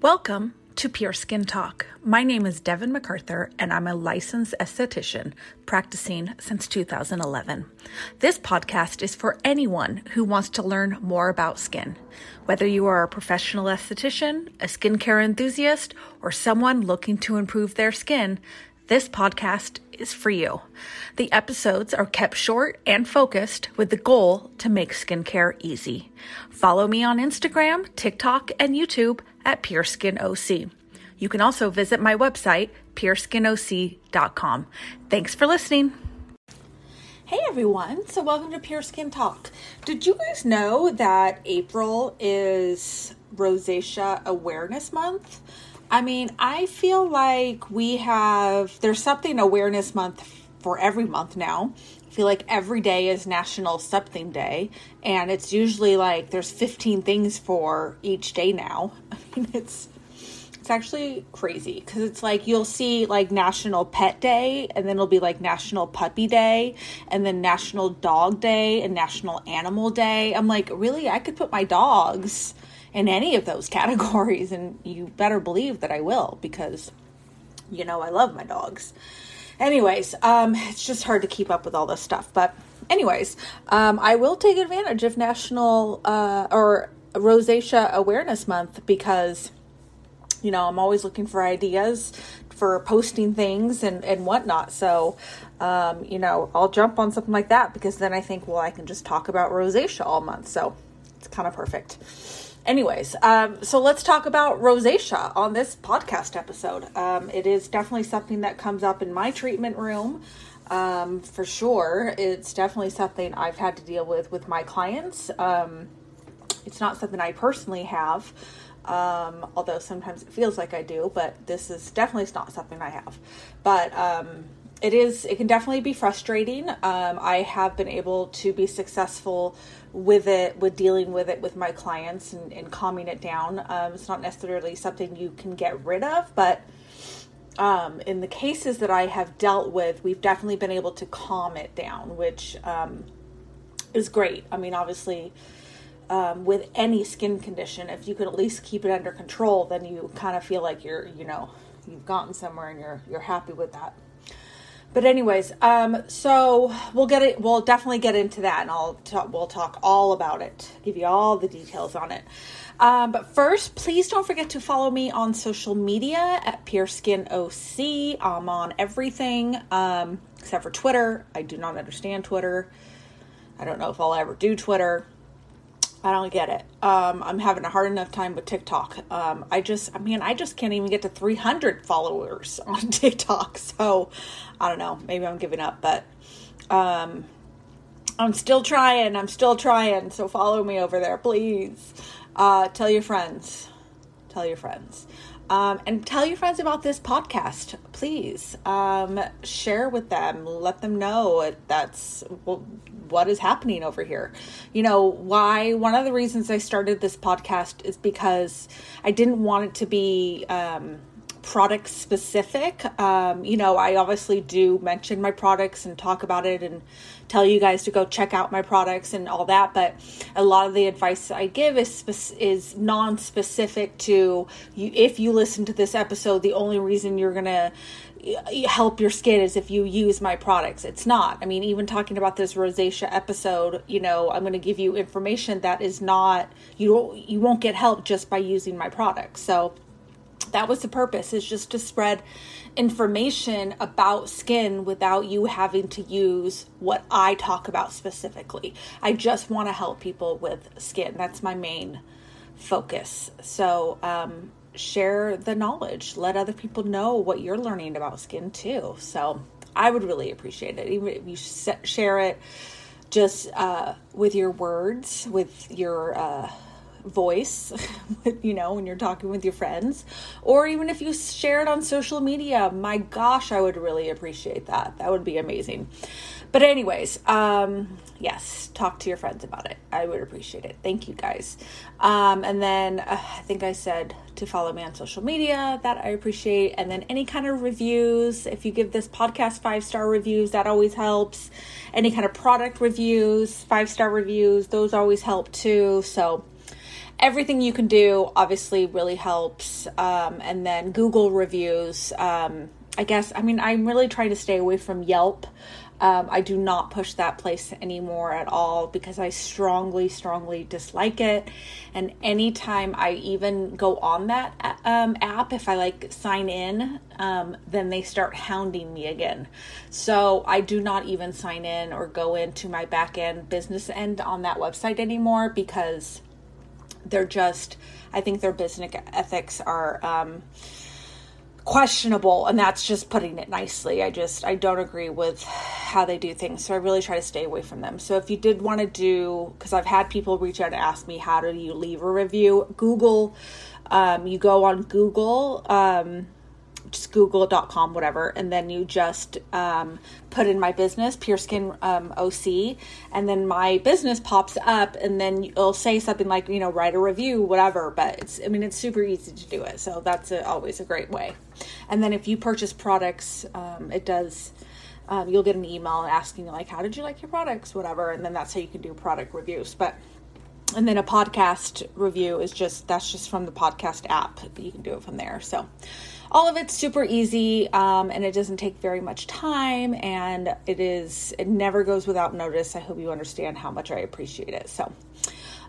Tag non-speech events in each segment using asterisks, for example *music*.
Welcome to Pure Skin Talk. My name is Devin MacArthur, and I'm a licensed esthetician practicing since 2011. This podcast is for anyone who wants to learn more about skin. Whether you are a professional esthetician, a skincare enthusiast, or someone looking to improve their skin, this podcast is for you. The episodes are kept short and focused with the goal to make skincare easy. Follow me on Instagram, TikTok, and YouTube at PureSkinOC. You can also visit my website, pureskinoc.com. Thanks for listening. Hey everyone, so welcome to Pure Skin Talk. Did you guys know that April is Rosacea Awareness Month? I mean, I feel like we have, there's something Awareness Month for every month now. I feel like every day is National Something Day, and it's usually like there's 15 things for each day now. *laughs* I mean, it's it's actually crazy because it's like you'll see like National Pet Day, and then it'll be like National Puppy Day, and then National Dog Day, and National Animal Day. I'm like, really? I could put my dogs in any of those *laughs* categories, and you better believe that I will because you know I love my dogs. Anyways, um, it's just hard to keep up with all this stuff, but anyways, um, I will take advantage of National uh, or Rosacea Awareness Month because you know I'm always looking for ideas for posting things and and whatnot. So um, you know I'll jump on something like that because then I think well I can just talk about rosacea all month. So it's kind of perfect. Anyways, um, so let's talk about rosacea on this podcast episode. Um, it is definitely something that comes up in my treatment room. Um, for sure, it's definitely something I've had to deal with with my clients. Um, it's not something I personally have, um, although sometimes it feels like I do. But this is definitely not something I have. But um, it is. It can definitely be frustrating. I have been able to be successful with it, with dealing with it with my clients and, and calming it down. Um, it's not necessarily something you can get rid of, but um, in the cases that I have dealt with, we've definitely been able to calm it down, which um, is great. I mean, obviously, um, with any skin condition, if you could at least keep it under control, then you kind of feel like you're, you know, you've gotten somewhere and you're you're happy with that. But anyways, um, so we'll get it. We'll definitely get into that, and I'll talk, we'll talk all about it. Give you all the details on it. Um, but first, please don't forget to follow me on social media at PureSkinOC. I'm on everything um, except for Twitter. I do not understand Twitter. I don't know if I'll ever do Twitter. I don't get it. Um, I'm having a hard enough time with TikTok. Um, I just, I mean, I just can't even get to 300 followers *laughs* on TikTok. So I don't know. Maybe I'm giving up, but um, I'm still trying. I'm still trying. So follow me over there, please. Uh, tell your friends. Tell your friends. Um, and tell your friends about this podcast, please. Um, share with them. Let them know that's what is happening over here. You know, why? One of the reasons I started this podcast is because I didn't want it to be. Um, product specific. Um, you know, I obviously do mention my products and talk about it and tell you guys to go check out my products and all that. But a lot of the advice I give is is non specific to you. If you listen to this episode, the only reason you're gonna help your skin is if you use my products. It's not. I mean, even talking about this rosacea episode, you know, I'm going to give you information that is not you you won't get help just by using my products. So that was the purpose is just to spread information about skin without you having to use what I talk about specifically. I just want to help people with skin. That's my main focus. So, um, share the knowledge, let other people know what you're learning about skin too. So, I would really appreciate it. Even if you share it just uh, with your words, with your uh, voice, *laughs* you know, when you're talking with your friends, or even if you share it on social media. My gosh, I would really appreciate that. That would be amazing. But, anyways, um, yes, talk to your friends about it. I would appreciate it. Thank you guys. Um, and then uh, I think I said to follow me on social media. That I appreciate. And then any kind of reviews. If you give this podcast five star reviews, that always helps. Any kind of product reviews, five star reviews, those always help too. So, everything you can do obviously really helps. Um, and then Google reviews. Um, I guess, I mean, I'm really trying to stay away from Yelp. Um, I do not push that place anymore at all because I strongly, strongly dislike it. And anytime I even go on that um, app, if I like sign in, um, then they start hounding me again. So I do not even sign in or go into my back end business end on that website anymore because they're just, I think their business ethics are um, questionable and that's just putting it nicely. I just i don't agree with how they do things so i really try to stay away from them. So if you did want to do because i've had people reach out and ask me how do you leave a review? Google um, you go on google um, just google.com whatever and then you just um, put in my business pure skin um, oc and then my business pops up and then it'll say something like you know write a review whatever but it's i mean it's super easy to do it so that's a, always a great way. And then if you purchase products um, it does um, you'll get an email asking like how did you like your products? whatever and then that's how you can do product reviews but and then a podcast review is just that's just from the podcast app. You can do it from there. So all of it's super easy um, and it doesn't take very much time and it is it never goes without notice. I hope you understand how much i appreciate it. So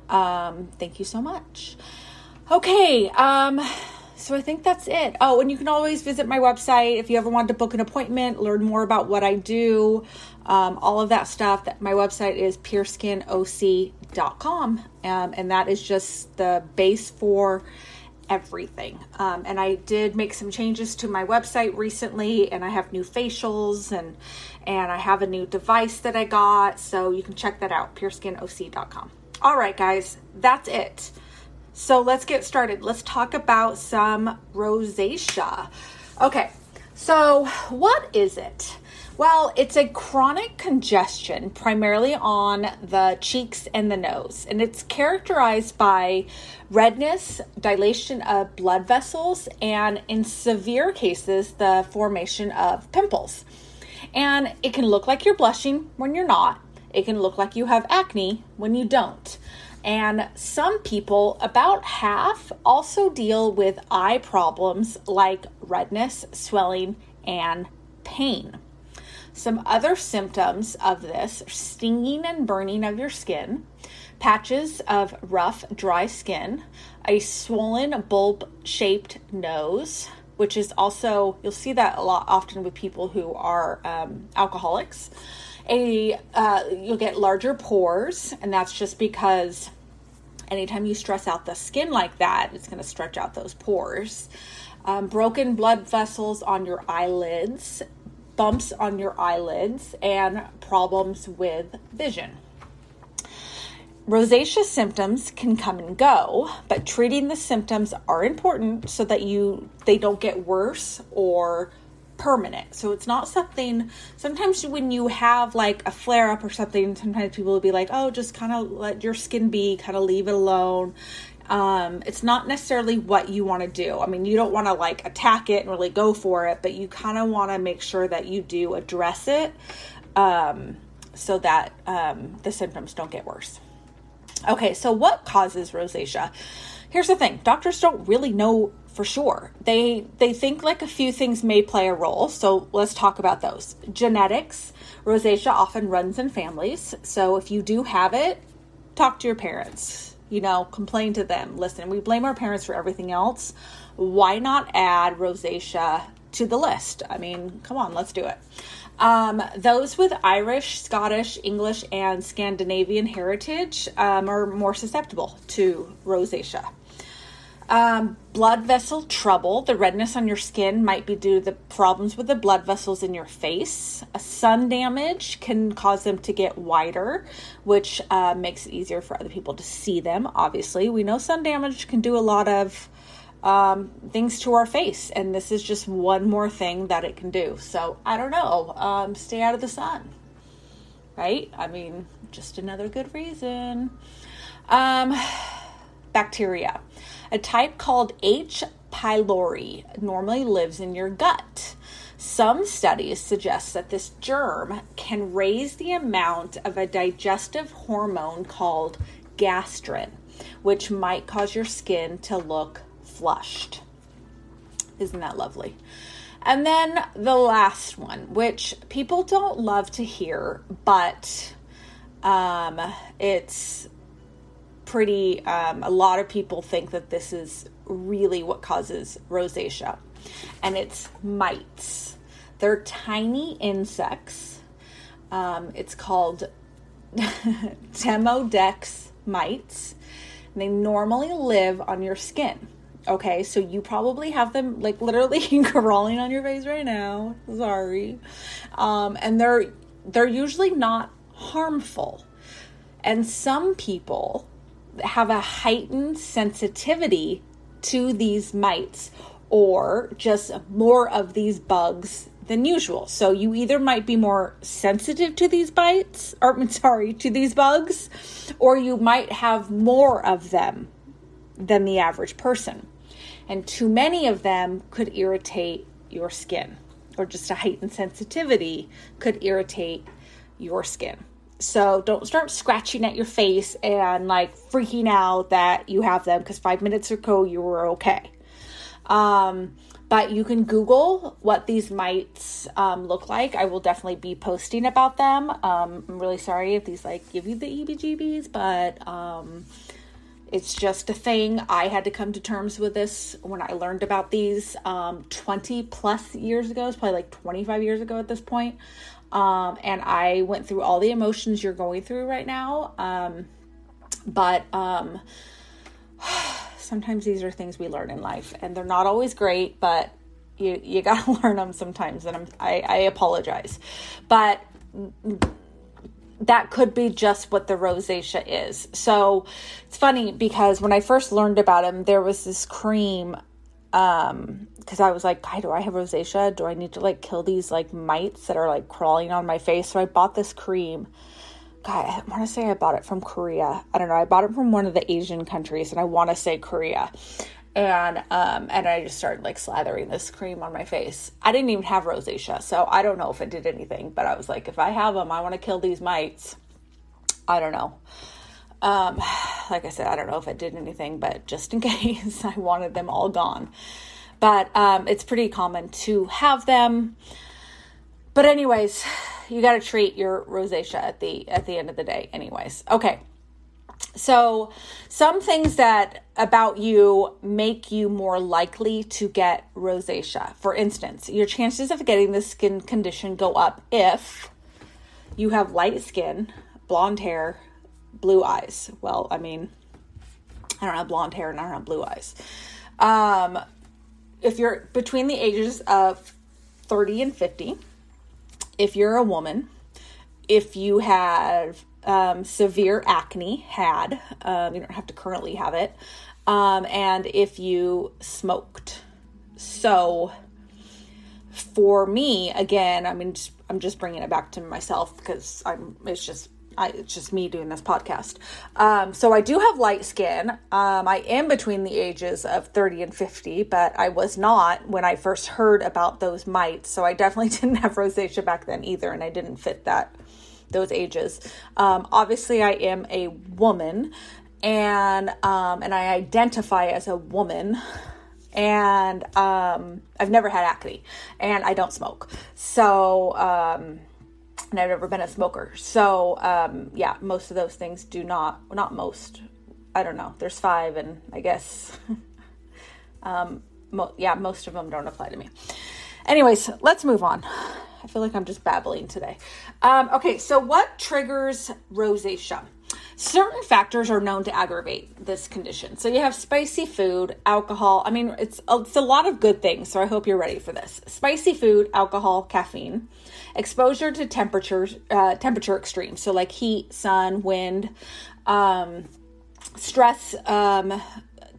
um, thank you so much. Okay um, so i think that's it. Oh and you can always visit my website if you ever want to book an appointment learn more about what i do um, all of that stuff that my website is pureskinoc.com um, and that is just the base for everything. Um, and I did make some changes to my website recently, and I have new facials and and I have a new device that I got, so you can check that out. PureSkinOC.com. All right, guys, that's it. So let's get started. Let's talk about some rosacea. Okay, so what is it? Well, it's a chronic congestion primarily on the cheeks and the nose, and it's characterized by redness, dilation of blood vessels, and in severe cases, the formation of pimples. And it can look like you're blushing when you're not, it can look like you have acne when you don't. And some people, about half, also deal with eye problems like redness, swelling, and pain. Some other symptoms of this stinging and burning of your skin, patches of rough, dry skin, a swollen, bulb shaped nose, which is also, you'll see that a lot often with people who are um, alcoholics. A, uh, you'll get larger pores, and that's just because anytime you stress out the skin like that, it's going to stretch out those pores. Um, broken blood vessels on your eyelids, bumps on your eyelids, and problems with vision. Rosacea symptoms can come and go, but treating the symptoms are important so that you they don't get worse or permanent. So it's not something sometimes when you have like a flare up or something, sometimes people will be like, "Oh, just kind of let your skin be, kind of leave it alone." Um, it's not necessarily what you want to do. I mean, you don't want to like attack it and really go for it, but you kind of want to make sure that you do address it um, so that um, the symptoms don't get worse. Okay, so what causes rosacea? Here's the thing doctors don't really know for sure. They they think like a few things may play a role. So let's talk about those. Genetics. Rosacea often runs in families. So if you do have it, talk to your parents you know, complain to them. Listen, we blame our parents for everything else. Why not add rosacea to the list? I mean, come on, let's do it. Um, those with Irish, Scottish, English, and Scandinavian heritage um, are more susceptible to rosacea. Um, blood vessel trouble. The redness on your skin might be due to the problems with the blood vessels in your face. A sun damage can cause them to get wider, which uh, makes it easier for other people to see them. Obviously, we know sun damage can do a lot of um, things to our face, and this is just one more thing that it can do. So I don't know. Um, stay out of the sun, right? I mean, just another good reason. Um, *sighs* bacteria. A type called H. pylori normally lives in your gut. Some studies suggest that this germ can raise the amount of a digestive hormone called gastrin. which might cause your skin to look flushed. Isn't that lovely? And then the last one, which people don't love to hear, but um, it's pretty, um, a lot of people think that this is really what causes rosacea, and it's mites. They're tiny insects. Um, it's called *laughs* Demodex mites. And they normally live on your skin. Okay, so you probably have them like literally *laughs* crawling on your face right now. Sorry. Um, and they're they're usually not harmful. And some people have a heightened sensitivity to these mites or just more of these bugs than usual. So you either might be more sensitive to these bites, or *laughs* sorry, to these bugs, or you might have more of them than the average person. And too many of them could irritate your skin, or just a heightened sensitivity could irritate your skin. So don't start scratching at your face and like freaking out that you have them because five minutes ago you were okay. Um, but you can Google what these mites um, look like. I will definitely be posting about them. Um, I'm really sorry if these like give you the EBGBs, but um, it's just a thing. I had to come to terms with this when I learned about these um, 20 plus years ago. It's probably like 25 years ago at this point. Um, and I went through all the emotions you're going through right now. Um, but um, *sighs* sometimes these are things we learn in life, and they're not always great, but you you *laughs* gotta learn them sometimes. And I'm, I, I apologize, but that could be just what the rosacea is. So it's funny because when I first learned about him, there was this cream um because i was like "Hi, do i have rosacea? Do i need to like kill these like mites that are like crawling on my face? So i bought this cream. God i want to say i bought it from korea. I don't know. I bought it from one of the asian countries and i want to say korea. And um and i just started like slathering this cream on my face. I didn't even have rosacea so i don't know if it did anything but i was like if i have them i want to kill these mites. I don't know um, *sighs* like I said, I don't know if it did anything, but just in *laughs* case, I wanted them all gone. But um, it's pretty common to have them. But anyways, *sighs* you got to treat your rosacea at the at the end of the day. Anyways, okay. So, some things that about you make you more likely to get rosacea. For instance, your chances of getting this skin condition go up if you have light skin, blonde hair, blue eyes. Well, I mean, I don't have blonde hair and I don't have blue eyes. Um, if you're between the ages of 30 and 50, if you're a woman, if you have um, severe acne, had, um, you don't have to currently have it, um, and if you smoked. So, for me, again, I mean, I'm just bringing it back to myself because I'm. It's just I, it's just me doing this podcast. Um, so I do have light skin. Um, I am between the ages of 30 and 50, but I was not when I first heard about those mites. So I definitely *laughs* didn't have rosacea back then either, and I didn't fit that those ages. Um, obviously, I am a woman, and um, and I identify as a woman. And um, I've never had acne, and I don't smoke. So um, and I've never been a smoker. So, um, yeah, most of those things do not, not most, I don't know. There's five, and I guess, *laughs* um, mo- yeah, most of them don't apply to me. Anyways, let's move on. I feel like I'm just babbling today. Um, okay, so what triggers rosacea? Certain factors are known to aggravate this condition. So you have spicy food, alcohol. I mean, it's it's a lot of good things. So I hope you're ready for this. Spicy food, alcohol, caffeine, exposure to temperatures, uh, temperature extremes. So like heat, sun, wind, um, stress, um,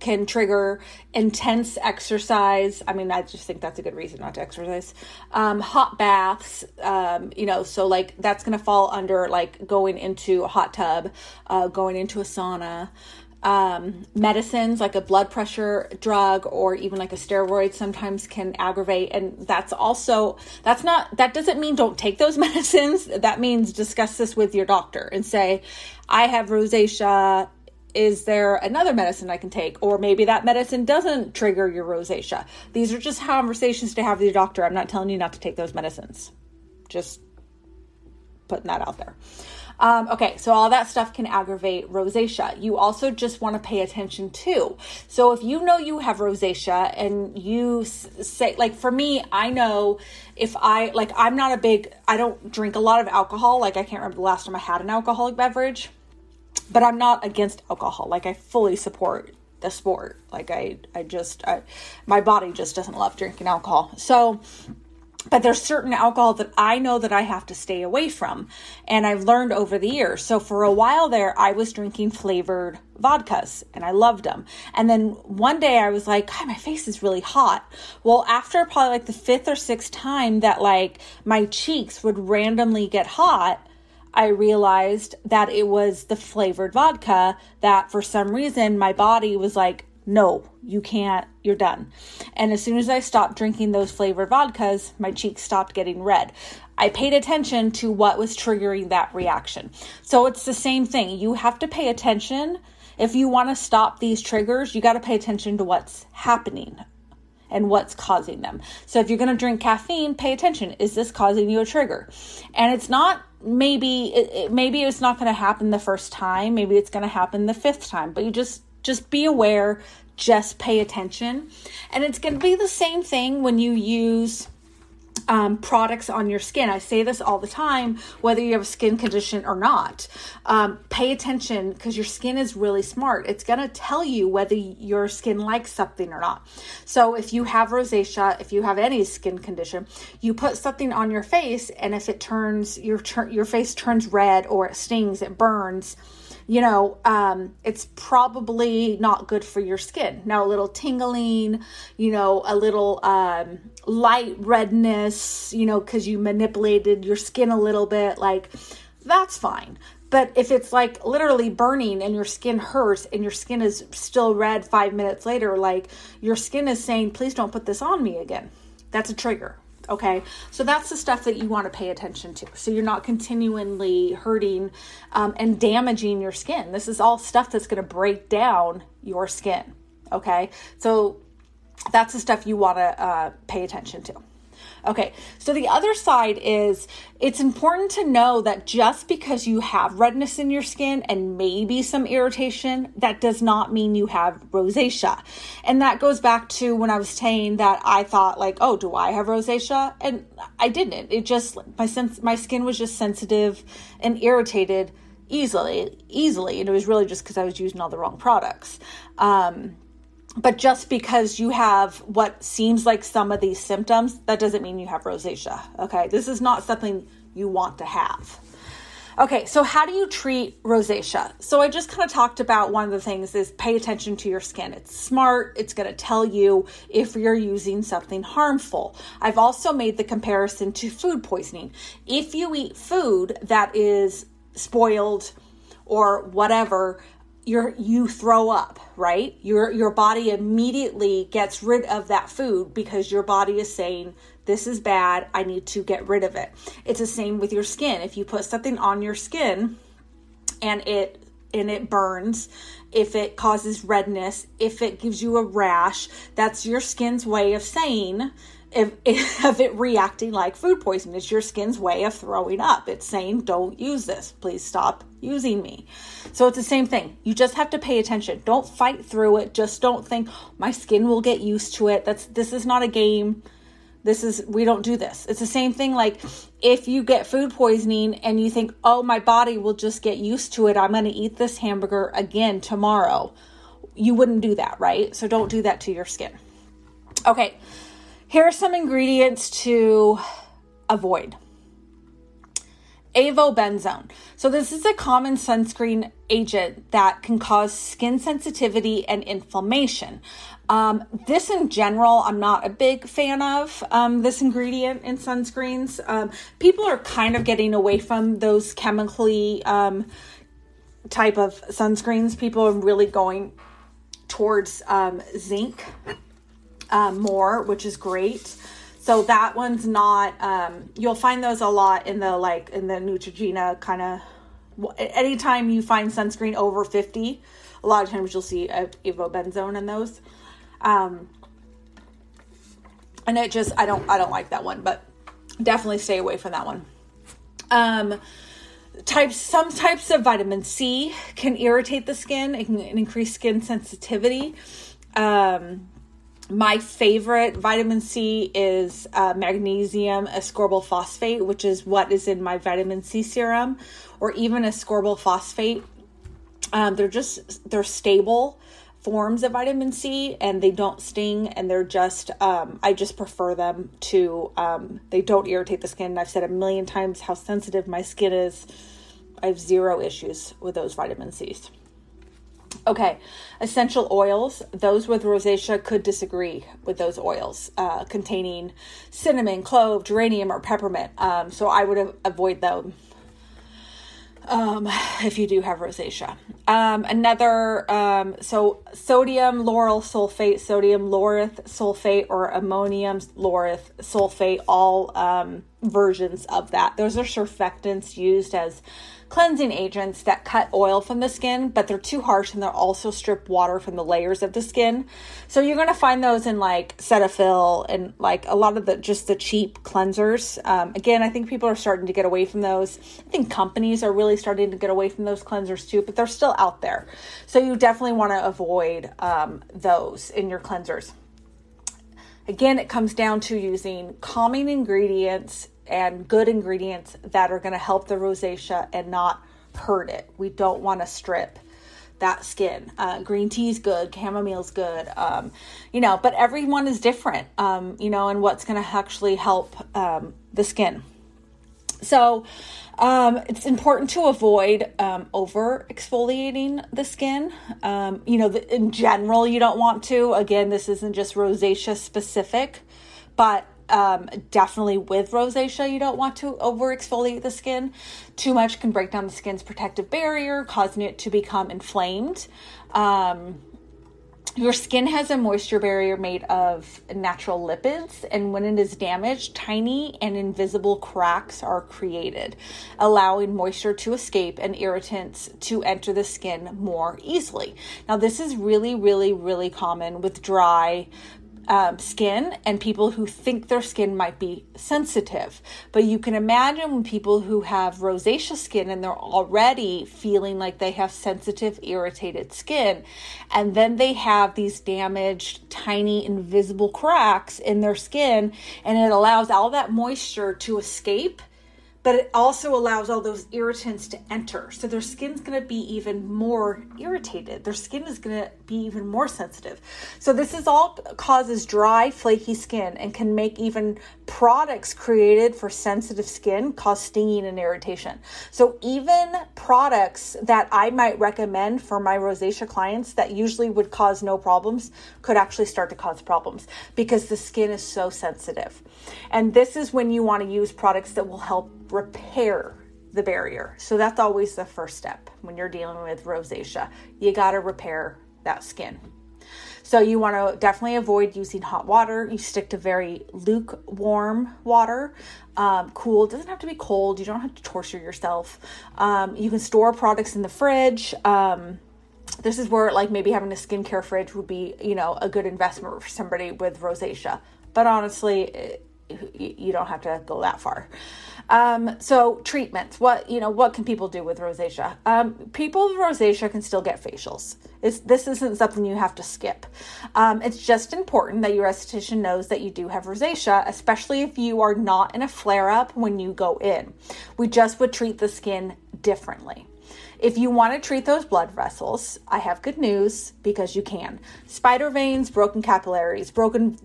can trigger intense exercise. I mean, I just think that's a good reason not to exercise. Um, hot baths, um, you know, so like that's going to fall under like going into a hot tub, uh, going into a sauna. Um, medicines like a blood pressure drug or even like a steroid sometimes can aggravate. And that's also, that's not, that doesn't mean don't take those *laughs* medicines. That means discuss this with your doctor and say, I have rosacea is there another medicine I can take? Or maybe that medicine doesn't trigger your rosacea. These are just conversations to have with your doctor. I'm not telling you not to take those medicines. Just putting that out there. Um, okay, so all that stuff can aggravate rosacea. You also just want to pay attention to. So if you know you have rosacea and you say, like for me, I know if I, like, I'm not a big, I don't drink a lot of alcohol. Like, I can't remember the last time I had an alcoholic beverage, but I'm not against alcohol. Like, I fully support the sport. Like, I, I just, I, my body just doesn't love drinking alcohol. So, but there's certain alcohol that I know that I have to stay away from. And I've learned over the years. So for a while there, I was drinking flavored vodkas and I loved them. And then one day I was like, God, my face is really hot. Well, after probably like the fifth or sixth time that like my cheeks would randomly get hot, I realized that it was the flavored vodka that for some reason my body was like, no, you can't, you're done. And as soon as I stopped drinking those flavored vodkas, my cheeks stopped getting red. I paid attention to what was triggering that reaction. So it's the same thing. You have to pay attention. If you want to stop these triggers, you got to pay attention to what's happening and what's causing them. So if you're going to drink caffeine, pay attention. Is this causing you a trigger? And it's not maybe it, maybe it's not going to happen the first time, maybe it's going to happen the fifth time, but you just just be aware, just pay attention. And it's going to be the same thing when you use um, products on your skin. I say this all the time, whether you have a skin condition or not. Um, pay attention because your skin is really smart. It's going to tell you whether your skin likes something or not. So if you have rosacea, if you have any skin condition, you put something on your face, and if it turns your your face turns red or it stings, it burns you know, um, it's probably not good for your skin. Now, a little tingling, you know, a little um, light redness, you know, because you manipulated your skin a little bit, like that's fine. But if it's like literally burning and your skin hurts and your skin is still red five minutes later, like your skin is saying, please don't put this on me again. That's a trigger. Okay, so that's the stuff that you want to pay attention to. So you're not continually hurting um, and damaging your skin. This is all stuff that's going to break down your skin. Okay, so that's the stuff you want to uh, pay attention to. Okay, so the other side is it's important to know that just because you have redness in your skin and maybe some irritation, that does not mean you have rosacea. And that goes back to when I was saying that I thought like, oh, do I have rosacea? And I didn't. It just my sense my skin was just sensitive and irritated easily, easily, and it was really just because I was using all the wrong products. Um, but just because you have what seems like some of these symptoms, that doesn't mean you have rosacea. Okay, this is not something you want to have. Okay, so how do you treat rosacea? So I just kind of talked about one of the things is pay attention to your skin. It's smart, it's going to tell you if you're using something harmful. I've also made the comparison to food poisoning. If you eat food that is spoiled or whatever, you're you throw up, right? Your your body immediately gets rid of that food because your body is saying this is bad, I need to get rid of it. It's the same with your skin. If you put something on your skin and it and it burns, if it causes redness, if it gives you a rash, that's your skin's way of saying *laughs* of it reacting like food poisoning. It's your skin's way of throwing up. It's saying, don't use this. Please stop using me. So it's the same thing. You just have to pay attention. Don't fight through it. Just don't think my skin will get used to it. That's this is not a game. This is we don't do this. It's the same thing like if you get food poisoning and you think, "Oh, my body will just get used to it. I'm going to eat this hamburger again tomorrow." You wouldn't do that, right? So don't do that to your skin. Okay. Here are some ingredients to avoid avobenzone. So, this is a common sunscreen agent that can cause skin sensitivity and inflammation. Um, this, in general, I'm not a big fan of um, this ingredient in sunscreens. Um, people are kind of getting away from those chemically um, type of sunscreens. People are really going towards um, zinc uh, more, which is great. So that one's not. Um, you'll find those a lot in the like in the Neutrogena kind of. Anytime you find sunscreen over fifty, a lot of times you'll see avobenzone in those. Um, and it just I don't I don't like that one, but definitely stay away from that one. Um, types some types of vitamin C can irritate the skin. Can increase skin sensitivity. Um, my favorite vitamin C is uh, magnesium ascorbyl phosphate, which is what is in my vitamin C serum, or even ascorbyl phosphate. Um, they're just they're stable forms of vitamin C and they don't sting and they're just um, I just prefer them to um, they don't irritate the skin. I've said a million times how sensitive my skin is. I have zero issues with those vitamin C's. Okay, essential oils. Those with rosacea could disagree with those oils uh, containing cinnamon, clove, geranium, or peppermint. Um, so I would avoid them um, if you do have rosacea. Um, another, um, so sodium lauryl sulfate, sodium laureth sulfate, or ammonium laureth sulfate, all um, versions of that. Those are surfactants used as cleansing agents that cut oil from the skin, but they're too harsh and they'll also strip water from the layers of the skin. So you're going to find those in like Cetaphil and like a lot of the just the cheap cleansers. Um, again, I think people are starting to get away from those. I think companies are really starting to get away from those cleansers too, but they're still out there. So you definitely want to avoid um, those in your cleansers. Again, it comes down to using calming ingredients and good ingredients that are going to help the rosacea and not hurt it. We don't want to strip that skin. Uh, green tea is good, chamomile's good, um, you know, but everyone is different, um, you know, and what's going to actually help um, the skin. So, um, it's important to avoid um, over exfoliating the skin. Um, you know, the, in general, you don't want to. Again, this isn't just rosacea specific, but um, definitely with rosacea, you don't want to over exfoliate the skin. Too much can break down the skin's protective barrier, causing it to become inflamed. Um, your skin has a moisture barrier made of natural lipids, and when it is damaged, tiny and invisible cracks are created, allowing moisture to escape and irritants to enter the skin more easily. Now, this is really, really, really common with dry, um, skin and people who think their skin might be sensitive. But you can imagine people who have rosacea skin and they're already feeling like they have sensitive, irritated skin, and then they have these damaged, tiny, invisible cracks in their skin, and it allows all that moisture to escape but it also allows all those irritants to enter. So their skin's going to be even more irritated. Their skin is going to be even more sensitive. So this is all causes dry, flaky skin and can make even products created for sensitive skin cause stinging and irritation. So even products that I might recommend for my rosacea clients that usually would cause no problems could actually start to cause problems because the skin is so sensitive. And this is when you want to use products that will help repair the barrier. So that's always the first step when you're dealing with rosacea. You got to repair that skin. So you want to definitely avoid using hot water. You stick to very lukewarm water. Um, cool. It doesn't have to be cold. You don't have to torture yourself. Um, you can store products in the fridge. Um, this is where like maybe having a skincare fridge would be, you know, a good investment for somebody with rosacea. But honestly, it, you don't have to go that far. Um, so treatments, what you know, what can people do with rosacea? Um, people with rosacea can still get facials. It's, this isn't something you have to skip. Um, it's just important that your esthetician knows that you do have rosacea, especially if you are not in a flare up when you go in. We just would treat the skin differently. If you want to treat those blood vessels, I have good news because you can. Spider veins, broken capillaries, broken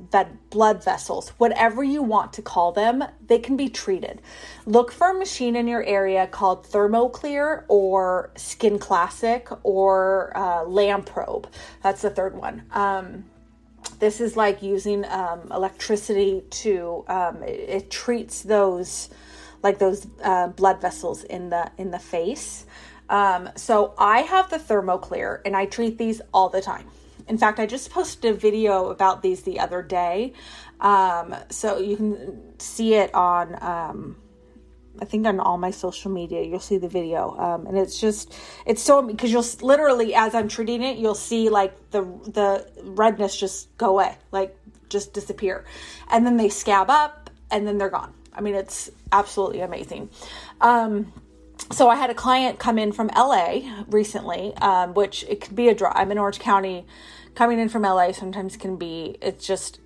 blood vessels, whatever you want to call them, they can be treated. Look for a machine in your area called ThermoClear or Skin Classic or uh, Lamprobe. That's the third one. Um, this is like using um, electricity to um, it, it, treats those like those uh, blood vessels in the in the face um, so I have the ThermoClear and I treat these all the time. In fact, I just posted a video about these the other day. Um, so you can see it on um, I think on all my social media, you'll see the video. Um, and it's just, it's so, because you'll literally, as I'm treating it, you'll see like the, the redness just go away, like just disappear. And then they scab up and then they're gone. I mean, it's absolutely amazing. Um, so I had a client come in from LA recently, um, which it could be a drive. I'm in Orange County. Coming in from LA sometimes can be, it's just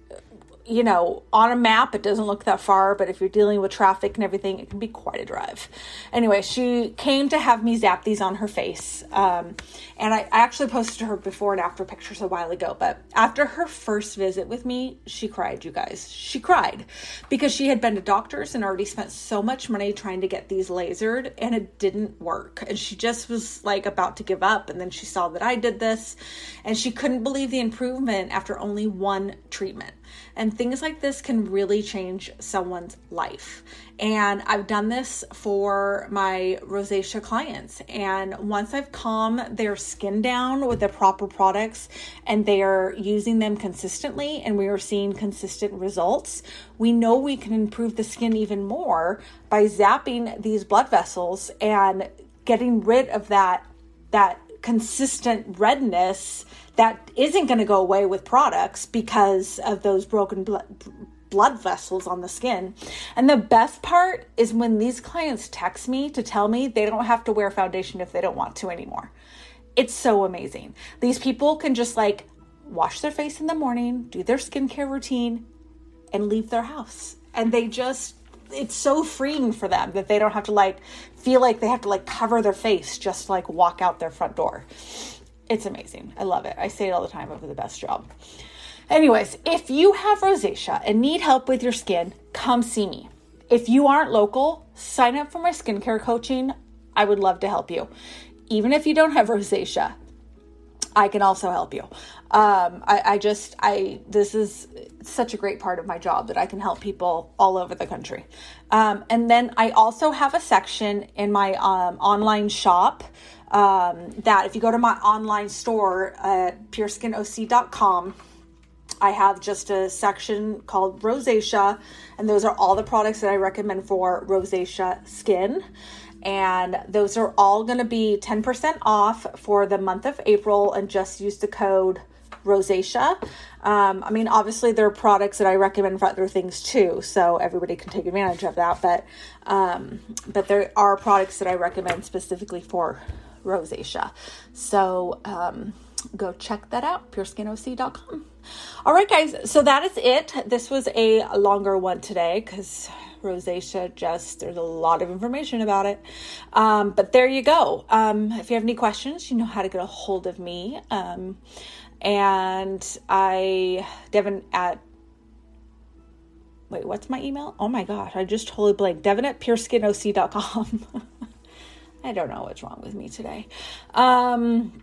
you know, on a map, it doesn't look that far, but if you're dealing with traffic and everything, it can be quite a drive. Anyway, she came to have me zap these on her face. Um, and I, I actually posted her before and after pictures a while ago. But after her first visit with me, she cried, you guys. She cried because she had been to doctors and already spent so much money trying to get these lasered and it didn't work. And she just was like about to give up. And then she saw that I did this and she couldn't believe the improvement after only one treatment. And things like this can really change someone's life. And I've done this for my rosacea clients. And once I've calmed their skin down with the proper products and they are using them consistently and we are seeing consistent results, we know we can improve the skin even more by zapping these blood vessels and getting rid of that that consistent redness that isn't going to go away with products because of those broken blood blood vessels on the skin. And the best part is when these clients text me to tell me they don't have to wear foundation if they don't want to anymore. It's so amazing. These people can just like wash their face in the morning, do their skincare routine, and leave their house. And they just it's so freeing for them that they don't have to like feel like they have to like cover their face just to, like walk out their front door. It's amazing. I love it. I say it all the time over the best job. Anyways, if you have rosacea and need help with your skin, come see me. If you aren't local, sign up for my skincare coaching. I would love to help you. Even if you don't have rosacea, I can also help you. Um, I, I, just, I, this is such a great part of my job that I can help people all over the country. Um, and then I also have a section in my um, online shop um, that if you go to my online store at pureskinoc.com, I have just a section called rosacea, and those are all the products that I recommend for rosacea skin. And those are all going to be 10% off for the month of April, and just use the code rosacea. Um, I mean, obviously, there are products that I recommend for other things too, so everybody can take advantage of that. But um, but there are products that I recommend specifically for rosacea. So um, go check that out, pureskinoc.com. All right, guys, so that is it. This was a longer one today because rosacea just there's a lot of information about it. Um, but there you go. Um, if you have any questions you know how to get a hold of me. Um, and i devin at wait what's my email? Oh my gosh i just totally blanked. Devin at pureskinOC.com *laughs* I don't know what's wrong with me today. Um,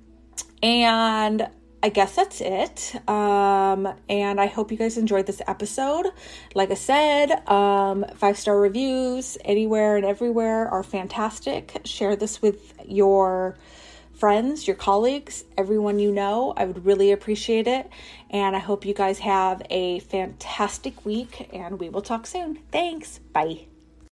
and I guess that's it. Um, and I hope you guys enjoyed this episode. Like I said, um, five star reviews anywhere and everywhere are fantastic. Share this with your friends, your colleagues, everyone you know. I would really appreciate it. And I hope you guys have a fantastic week, and we will talk soon. Thanks. Bye.